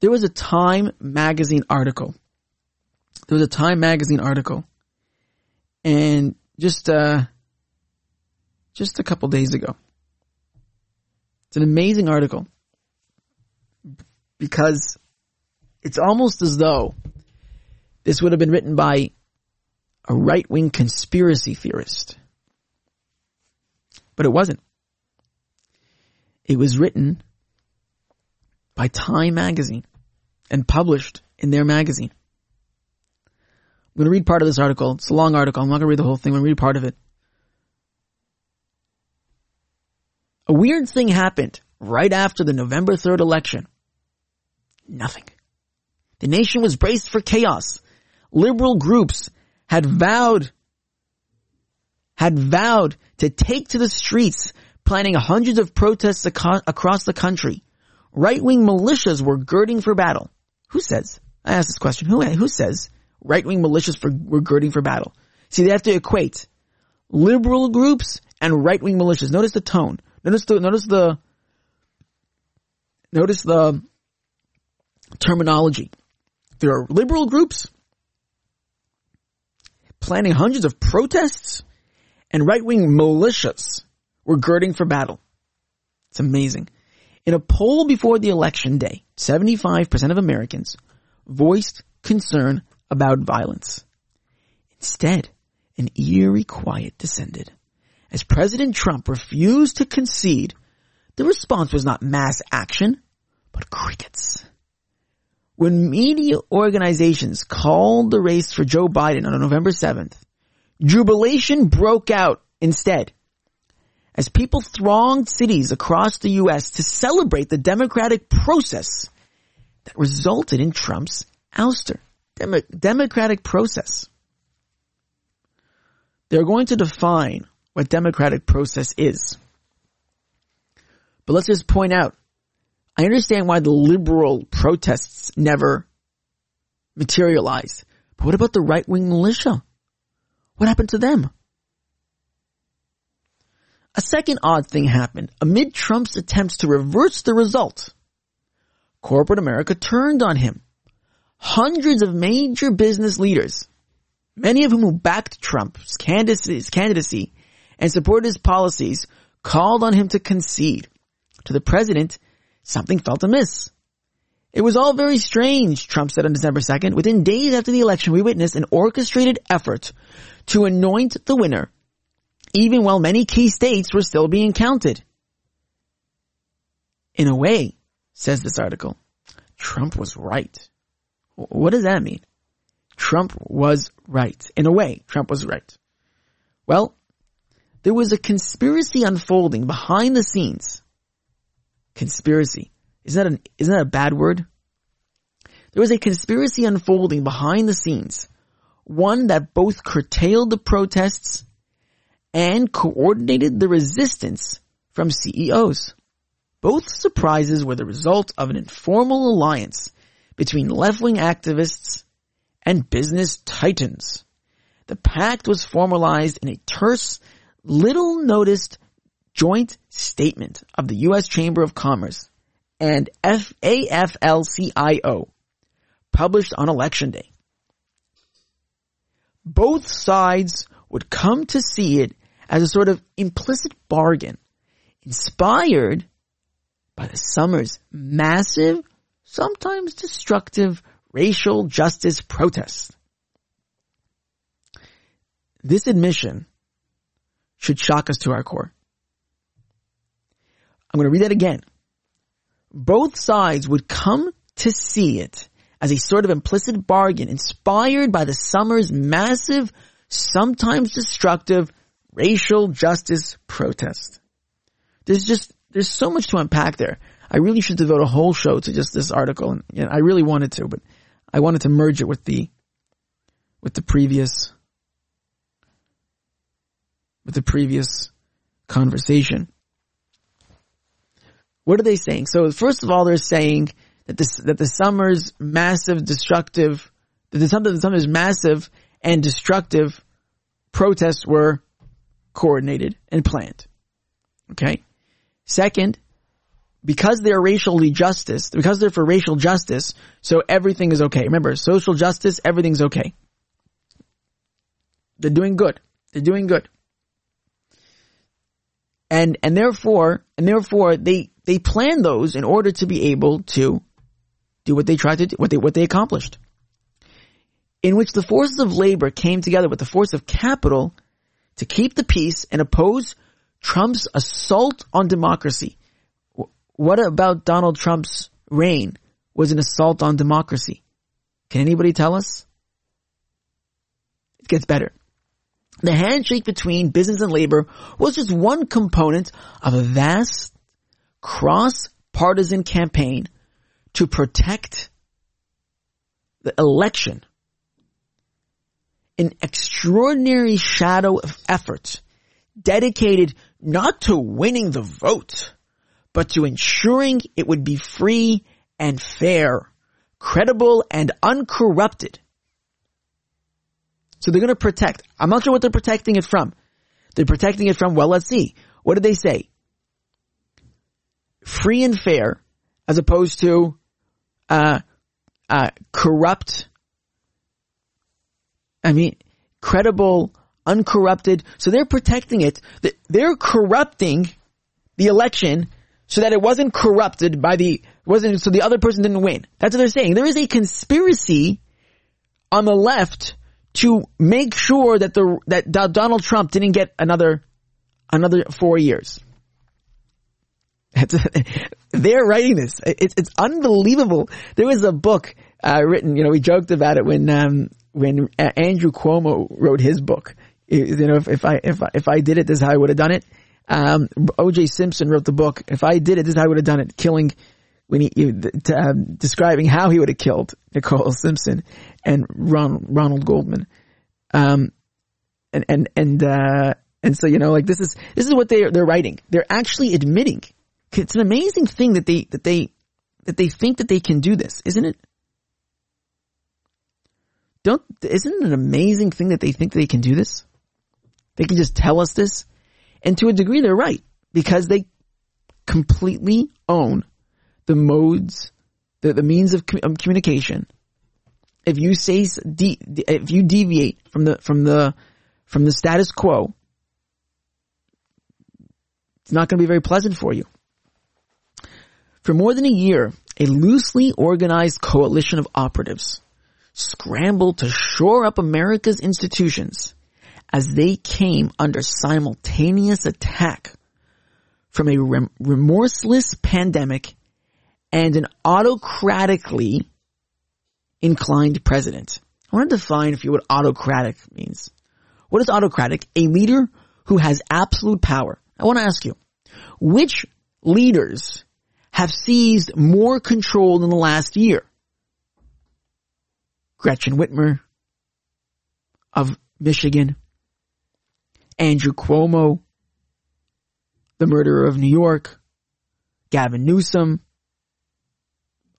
There was a Time magazine article. There was a Time magazine article. And just, uh, just a couple days ago. It's an amazing article. Because it's almost as though this would have been written by a right-wing conspiracy theorist. But it wasn't. It was written by Time magazine and published in their magazine. I'm going to read part of this article. It's a long article. I'm not going to read the whole thing. I'm going to read part of it. A weird thing happened right after the November 3rd election. Nothing. The nation was braced for chaos. Liberal groups had vowed had vowed to take to the streets, planning hundreds of protests aco- across the country. Right-wing militias were girding for battle. Who says? I asked this question. Who, who says right-wing militias for, were girding for battle? See, they have to equate liberal groups and right-wing militias. Notice the tone. Notice the, notice the, notice the terminology. There are liberal groups planning hundreds of protests and right-wing militias were girding for battle. It's amazing. In a poll before the election day, 75% of Americans voiced concern about violence. Instead, an eerie quiet descended. As President Trump refused to concede, the response was not mass action, but crickets. When media organizations called the race for Joe Biden on November 7th, jubilation broke out instead as people thronged cities across the U.S. to celebrate the democratic process that resulted in Trump's ouster. Demo- democratic process. They're going to define what democratic process is. But let's just point out I understand why the liberal protests never materialized. But what about the right wing militia? What happened to them? A second odd thing happened. Amid Trump's attempts to reverse the result, corporate America turned on him. Hundreds of major business leaders, many of whom who backed Trump's candidacy and supported his policies, called on him to concede. To the president, something felt amiss. It was all very strange, Trump said on December 2nd. Within days after the election, we witnessed an orchestrated effort to anoint the winner, even while many key states were still being counted. In a way, says this article, Trump was right. What does that mean? Trump was right. In a way, Trump was right. Well, there was a conspiracy unfolding behind the scenes Conspiracy. Isn't that an, isn't that a bad word? There was a conspiracy unfolding behind the scenes. One that both curtailed the protests and coordinated the resistance from CEOs. Both surprises were the result of an informal alliance between left-wing activists and business titans. The pact was formalized in a terse, little noticed joint statement of the U.S. Chamber of Commerce and AFL-CIO published on election day. Both sides would come to see it as a sort of implicit bargain inspired by the summer's massive, sometimes destructive racial justice protests. This admission should shock us to our core. I'm going to read that again. Both sides would come to see it as a sort of implicit bargain inspired by the summer's massive, sometimes destructive racial justice protest. There's just, there's so much to unpack there. I really should devote a whole show to just this article and you know, I really wanted to, but I wanted to merge it with the, with the previous, with the previous conversation. What are they saying? So first of all, they're saying that this, that the summer's massive destructive, that the, the summer's massive and destructive protests were coordinated and planned. Okay. Second, because they're racially justice, because they're for racial justice, so everything is okay. Remember, social justice, everything's okay. They're doing good. They're doing good. And, and therefore, and therefore they, they planned those in order to be able to do what they tried to do, what they, what they accomplished. In which the forces of labor came together with the force of capital to keep the peace and oppose Trump's assault on democracy. What about Donald Trump's reign was an assault on democracy? Can anybody tell us? It gets better. The handshake between business and labor was just one component of a vast cross-partisan campaign to protect the election. An extraordinary shadow of effort dedicated not to winning the vote, but to ensuring it would be free and fair, credible and uncorrupted. So they're going to protect. I'm not sure what they're protecting it from. They're protecting it from, well, let's see. What did they say? Free and fair, as opposed to, uh, uh, corrupt. I mean, credible, uncorrupted. So they're protecting it. They're corrupting the election so that it wasn't corrupted by the, wasn't, so the other person didn't win. That's what they're saying. There is a conspiracy on the left to make sure that the, that Donald Trump didn't get another, another four years. they're writing this. It's, it's unbelievable. There was a book, uh, written, you know, we joked about it when, um, when uh, Andrew Cuomo wrote his book. You know, if, if I, if I, if I did it, this is how I would have done it. Um, O.J. Simpson wrote the book. If I did it, this is how I would have done it. Killing, when he, um, describing how he would have killed Nicole Simpson and Ron, Ronald Goldman. Um, and, and, and, uh, and so, you know, like this is, this is what they they're writing. They're actually admitting. It's an amazing thing that they, that they, that they think that they can do this, isn't it? Don't, isn't it an amazing thing that they think they can do this? They can just tell us this and to a degree, they're right because they completely own the modes, the, the means of com- um, communication. If you say, de- if you deviate from the, from the, from the status quo, it's not going to be very pleasant for you. For more than a year, a loosely organized coalition of operatives scrambled to shore up America's institutions as they came under simultaneous attack from a rem- remorseless pandemic and an autocratically inclined president. I want to define if you what autocratic means. What is autocratic? A leader who has absolute power. I want to ask you, which leaders have seized more control in the last year? Gretchen Whitmer of Michigan, Andrew Cuomo, the murderer of New York, Gavin Newsom.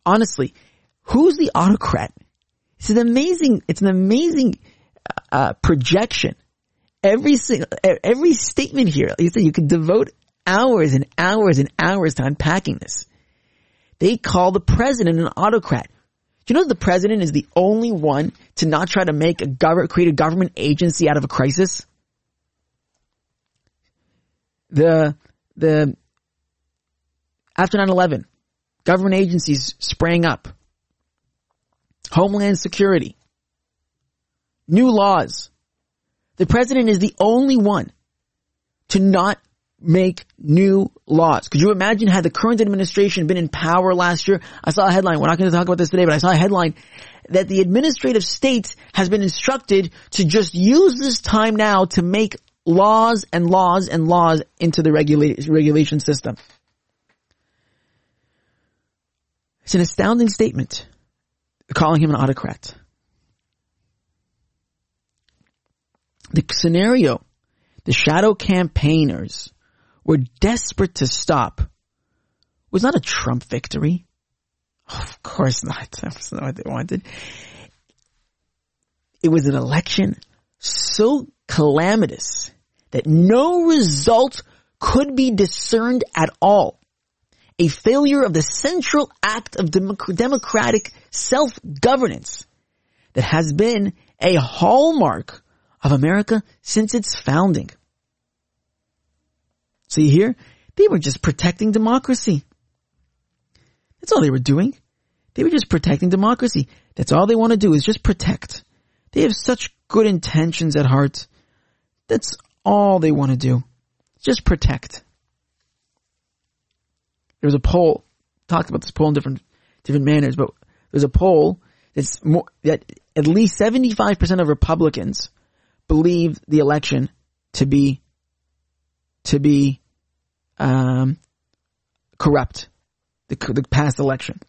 Honestly, who's the autocrat? It's an amazing, it's an amazing uh, projection. Every single, every statement here, you said, you could devote hours and hours and hours to unpacking this. They call the president an autocrat. Do you know the president is the only one to not try to make a government, create a government agency out of a crisis? the, the, after 9-11, government agencies sprang up. Homeland Security. New laws. The president is the only one to not make new laws. Could you imagine had the current administration been in power last year? I saw a headline. We're not going to talk about this today, but I saw a headline that the administrative state has been instructed to just use this time now to make laws and laws and laws into the regula- regulation system. It's an astounding statement calling him an autocrat. The scenario the shadow campaigners were desperate to stop was not a Trump victory. Oh, of course not. That was not what they wanted. It was an election so calamitous that no result could be discerned at all. A failure of the central act of democratic self-governance that has been a hallmark of America since its founding. So here? They were just protecting democracy. That's all they were doing. They were just protecting democracy. That's all they want to do is just protect. They have such good intentions at heart. That's all they want to do. Just protect. There was a poll, talked about this poll in different, different manners, but there's a poll that's more, that at least 75% of Republicans believe the election to be, to be, um, corrupt. The, the past election.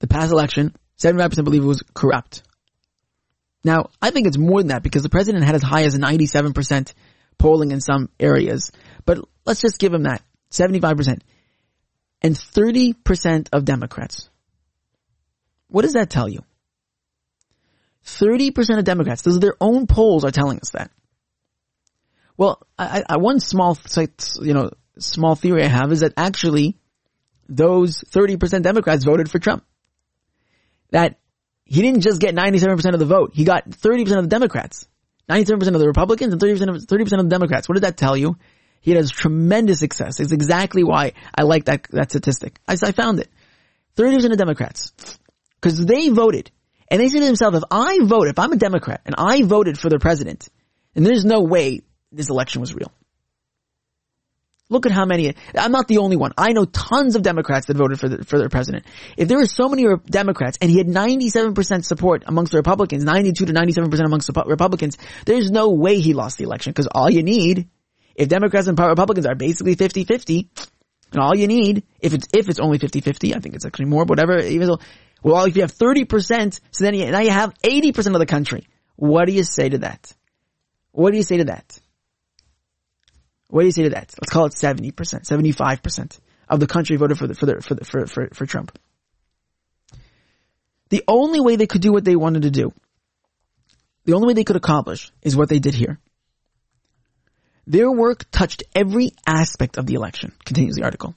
The past election, 75% believe it was corrupt. Now, I think it's more than that because the president had as high as 97% polling in some areas. But let's just give him that. 75%. And 30% of Democrats. What does that tell you? 30% of Democrats, those are their own polls are telling us that. Well, I, I, one small, you know, small theory I have is that actually those 30% Democrats voted for Trump. That he didn't just get 97% of the vote. He got 30% of the Democrats. 97% of the Republicans and 30% of, 30% of the Democrats. What did that tell you? He has tremendous success. It's exactly why I like that, that statistic. I, I found it. 30% of Democrats. Cause they voted. And they said to themselves, if I vote, if I'm a Democrat and I voted for the president, and there's no way this election was real. Look at how many, I'm not the only one. I know tons of Democrats that voted for the, for their president. If there were so many Democrats and he had 97% support amongst the Republicans, 92 to 97% amongst the Republicans, there's no way he lost the election because all you need, if Democrats and Republicans are basically 50-50, and all you need, if it's, if it's only 50-50, I think it's actually more, whatever, even though, well, if you have 30%, so then you, now you have 80% of the country. What do you say to that? What do you say to that? What do you say to that? Let's call it 70%, 75% of the country voted for the, for the, for the, for, for, for Trump. The only way they could do what they wanted to do, the only way they could accomplish is what they did here. Their work touched every aspect of the election, continues the article.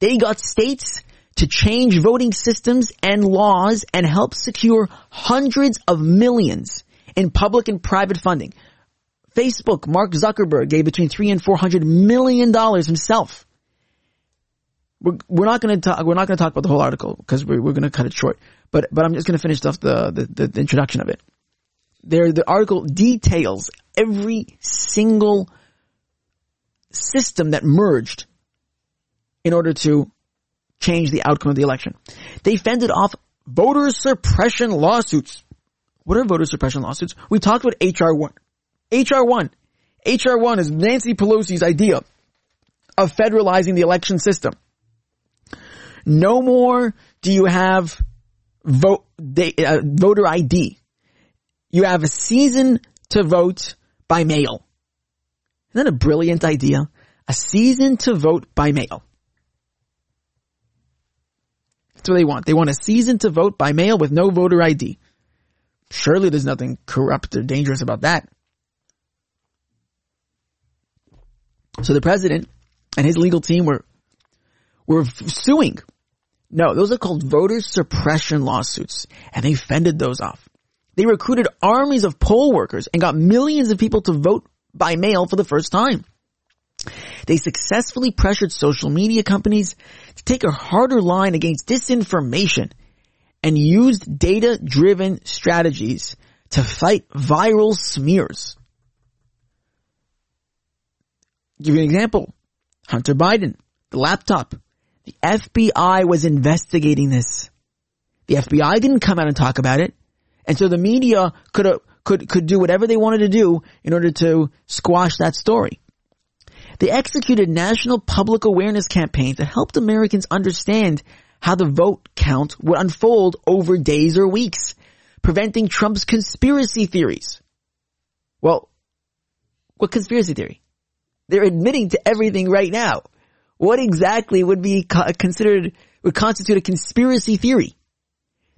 They got states to change voting systems and laws and help secure hundreds of millions in public and private funding Facebook, Mark Zuckerberg gave between three and four hundred million dollars himself. We're, we're not going to talk. We're not going to talk about the whole article because we're, we're going to cut it short. But but I'm just going to finish off the, the, the introduction of it. There, the article details every single system that merged in order to change the outcome of the election. They fended off voter suppression lawsuits. What are voter suppression lawsuits? We talked about HR one. HR1. HR1 is Nancy Pelosi's idea of federalizing the election system. No more do you have vote, uh, voter ID. You have a season to vote by mail. Isn't that a brilliant idea? A season to vote by mail. That's what they want. They want a season to vote by mail with no voter ID. Surely there's nothing corrupt or dangerous about that. So the president and his legal team were, were suing. No, those are called voter suppression lawsuits and they fended those off. They recruited armies of poll workers and got millions of people to vote by mail for the first time. They successfully pressured social media companies to take a harder line against disinformation and used data-driven strategies to fight viral smears give you an example. Hunter Biden, the laptop. The FBI was investigating this. The FBI didn't come out and talk about it. And so the media could, uh, could, could do whatever they wanted to do in order to squash that story. They executed national public awareness campaigns that helped Americans understand how the vote count would unfold over days or weeks, preventing Trump's conspiracy theories. Well, what conspiracy theory? They're admitting to everything right now. What exactly would be considered, would constitute a conspiracy theory?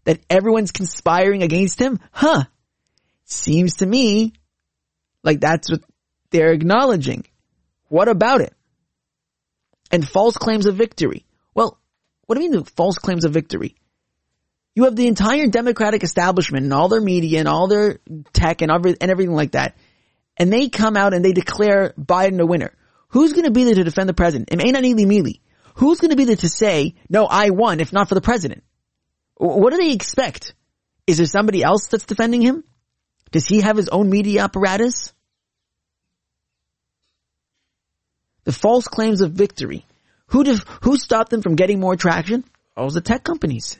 That everyone's conspiring against him? Huh. Seems to me like that's what they're acknowledging. What about it? And false claims of victory. Well, what do you mean false claims of victory? You have the entire Democratic establishment and all their media and all their tech and, and everything like that and they come out and they declare Biden a winner, who's going to be there to defend the president? It may not be Mealy. Who's going to be there to say, no, I won if not for the president? What do they expect? Is there somebody else that's defending him? Does he have his own media apparatus? The false claims of victory. Who def- who stopped them from getting more traction? All the tech companies.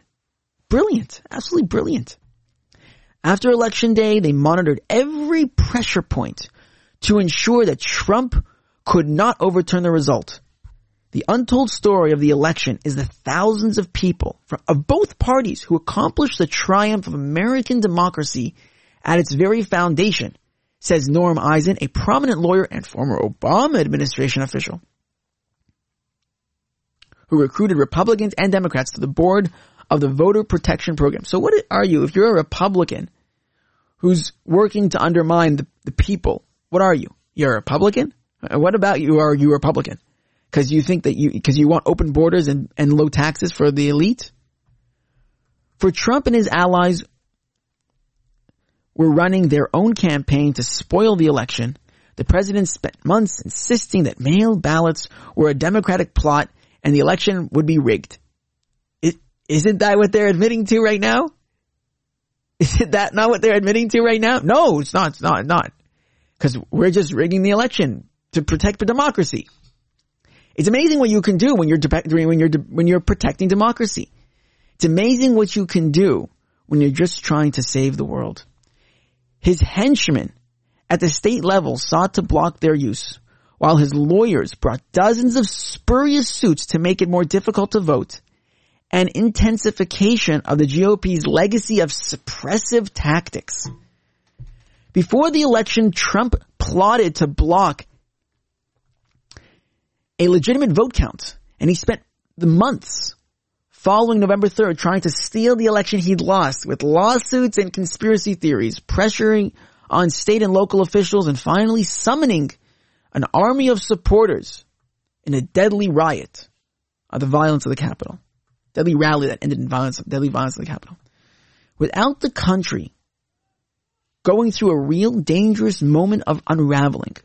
Brilliant. Absolutely brilliant. After election day, they monitored every pressure point to ensure that Trump could not overturn the result. The untold story of the election is the thousands of people from, of both parties who accomplished the triumph of American democracy at its very foundation, says Norm Eisen, a prominent lawyer and former Obama administration official who recruited Republicans and Democrats to the board of the voter protection program. So what are you if you're a Republican who's working to undermine the, the people? What are you? You're a Republican? Uh, what about you are you a Republican? Cause you think that you, cause you want open borders and, and low taxes for the elite? For Trump and his allies were running their own campaign to spoil the election, the president spent months insisting that mail ballots were a democratic plot and the election would be rigged. Is isn't that what they're admitting to right now? Isn't that not what they're admitting to right now? No, it's not. It's not. Not because we're just rigging the election to protect the democracy. It's amazing what you can do when you're when you're when you're protecting democracy. It's amazing what you can do when you're just trying to save the world. His henchmen at the state level sought to block their use, while his lawyers brought dozens of spurious suits to make it more difficult to vote, and intensification of the GOP's legacy of suppressive tactics. Before the election, Trump plotted to block a legitimate vote count, and he spent the months following November 3rd trying to steal the election he'd lost with lawsuits and conspiracy theories, pressuring on state and local officials, and finally summoning an army of supporters in a deadly riot of the violence of the Capitol. Deadly rally that ended in violence, deadly violence in the Capitol. Without the country going through a real dangerous moment of unraveling.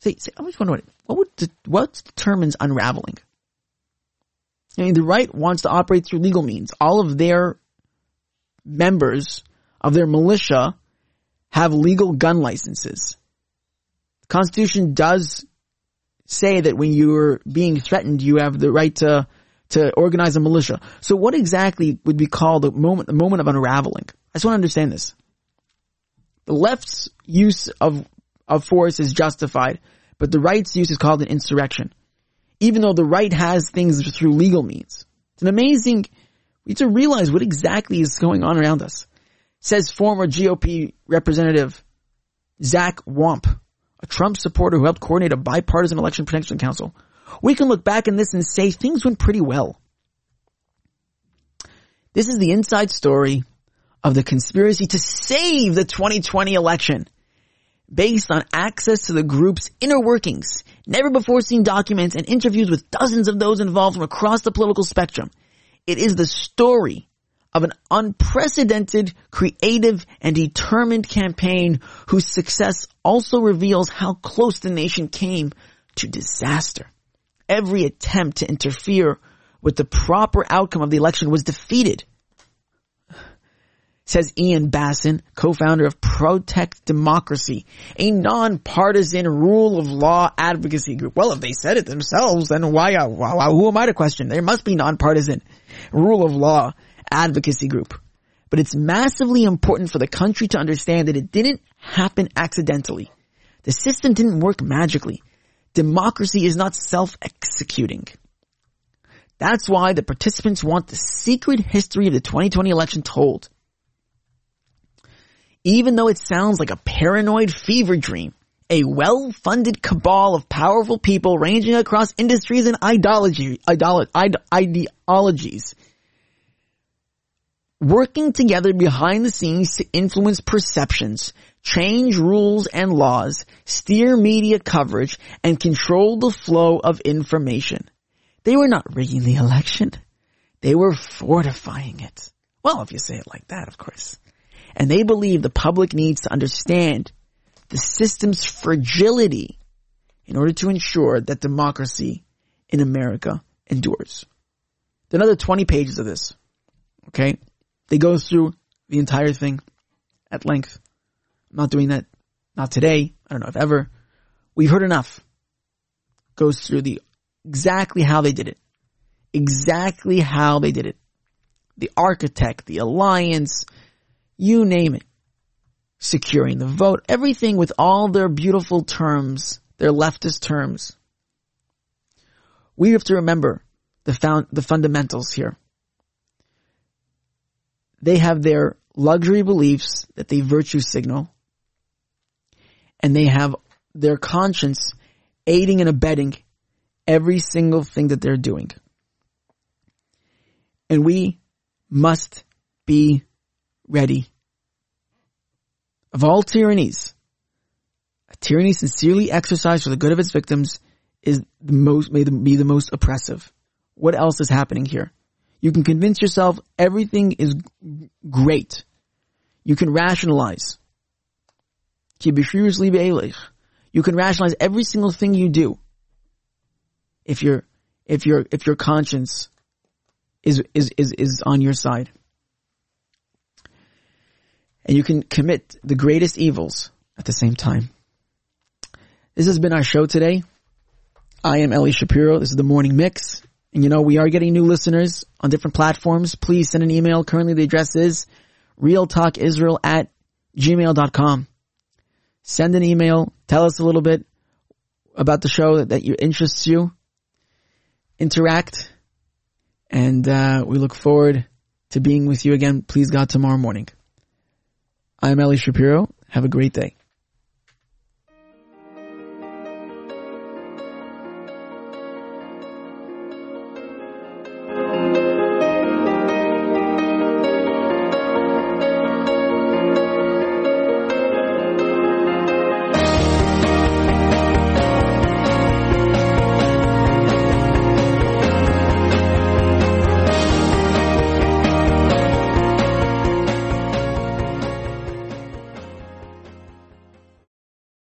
See, see I was wondering, what would, what determines unraveling? I mean, the right wants to operate through legal means. All of their members of their militia have legal gun licenses. The Constitution does say that when you're being threatened, you have the right to to organize a militia. So, what exactly would be called the moment the moment of unraveling? I just want to understand this. The left's use of of force is justified, but the right's use is called an insurrection even though the right has things through legal means. It's an amazing, we need to realize what exactly is going on around us. Says former GOP representative Zach Wamp, a Trump supporter who helped coordinate a bipartisan election protection council. We can look back on this and say things went pretty well. This is the inside story of the conspiracy to save the 2020 election based on access to the group's inner workings never before seen documents and interviews with dozens of those involved from across the political spectrum. It is the story of an unprecedented, creative, and determined campaign whose success also reveals how close the nation came to disaster. Every attempt to interfere with the proper outcome of the election was defeated says Ian Bassin, co-founder of Protect Democracy, a nonpartisan rule of law advocacy group. Well, if they said it themselves, then why, uh, why, who am I to question? There must be nonpartisan rule of law advocacy group. But it's massively important for the country to understand that it didn't happen accidentally. The system didn't work magically. Democracy is not self-executing. That's why the participants want the secret history of the 2020 election told even though it sounds like a paranoid fever dream. A well-funded cabal of powerful people ranging across industries and ideology, ideolo- ide- ideologies working together behind the scenes to influence perceptions, change rules and laws, steer media coverage, and control the flow of information. They were not rigging the election. They were fortifying it. Well, if you say it like that, of course. And they believe the public needs to understand the system's fragility in order to ensure that democracy in America endures. There another 20 pages of this. Okay. They go through the entire thing at length. Not doing that. Not today. I don't know if ever. We've heard enough. Goes through the exactly how they did it. Exactly how they did it. The architect, the alliance, you name it. Securing the vote, everything with all their beautiful terms, their leftist terms. We have to remember the found, the fundamentals here. they have their luxury beliefs that they virtue signal and they have their conscience aiding and abetting every single thing that they're doing. And we must be ready. Of all tyrannies, a tyranny sincerely exercised for the good of its victims is the most, may be the most oppressive. What else is happening here? You can convince yourself everything is great. You can rationalize. You can rationalize every single thing you do. If your if your if your conscience is is is is on your side. And you can commit the greatest evils at the same time. This has been our show today. I am Eli Shapiro. This is the morning mix. And you know, we are getting new listeners on different platforms. Please send an email. Currently the address is realtalkisrael at gmail.com. Send an email. Tell us a little bit about the show that, that interests you. Interact. And, uh, we look forward to being with you again. Please God tomorrow morning. I'm Eli Shapiro. Have a great day.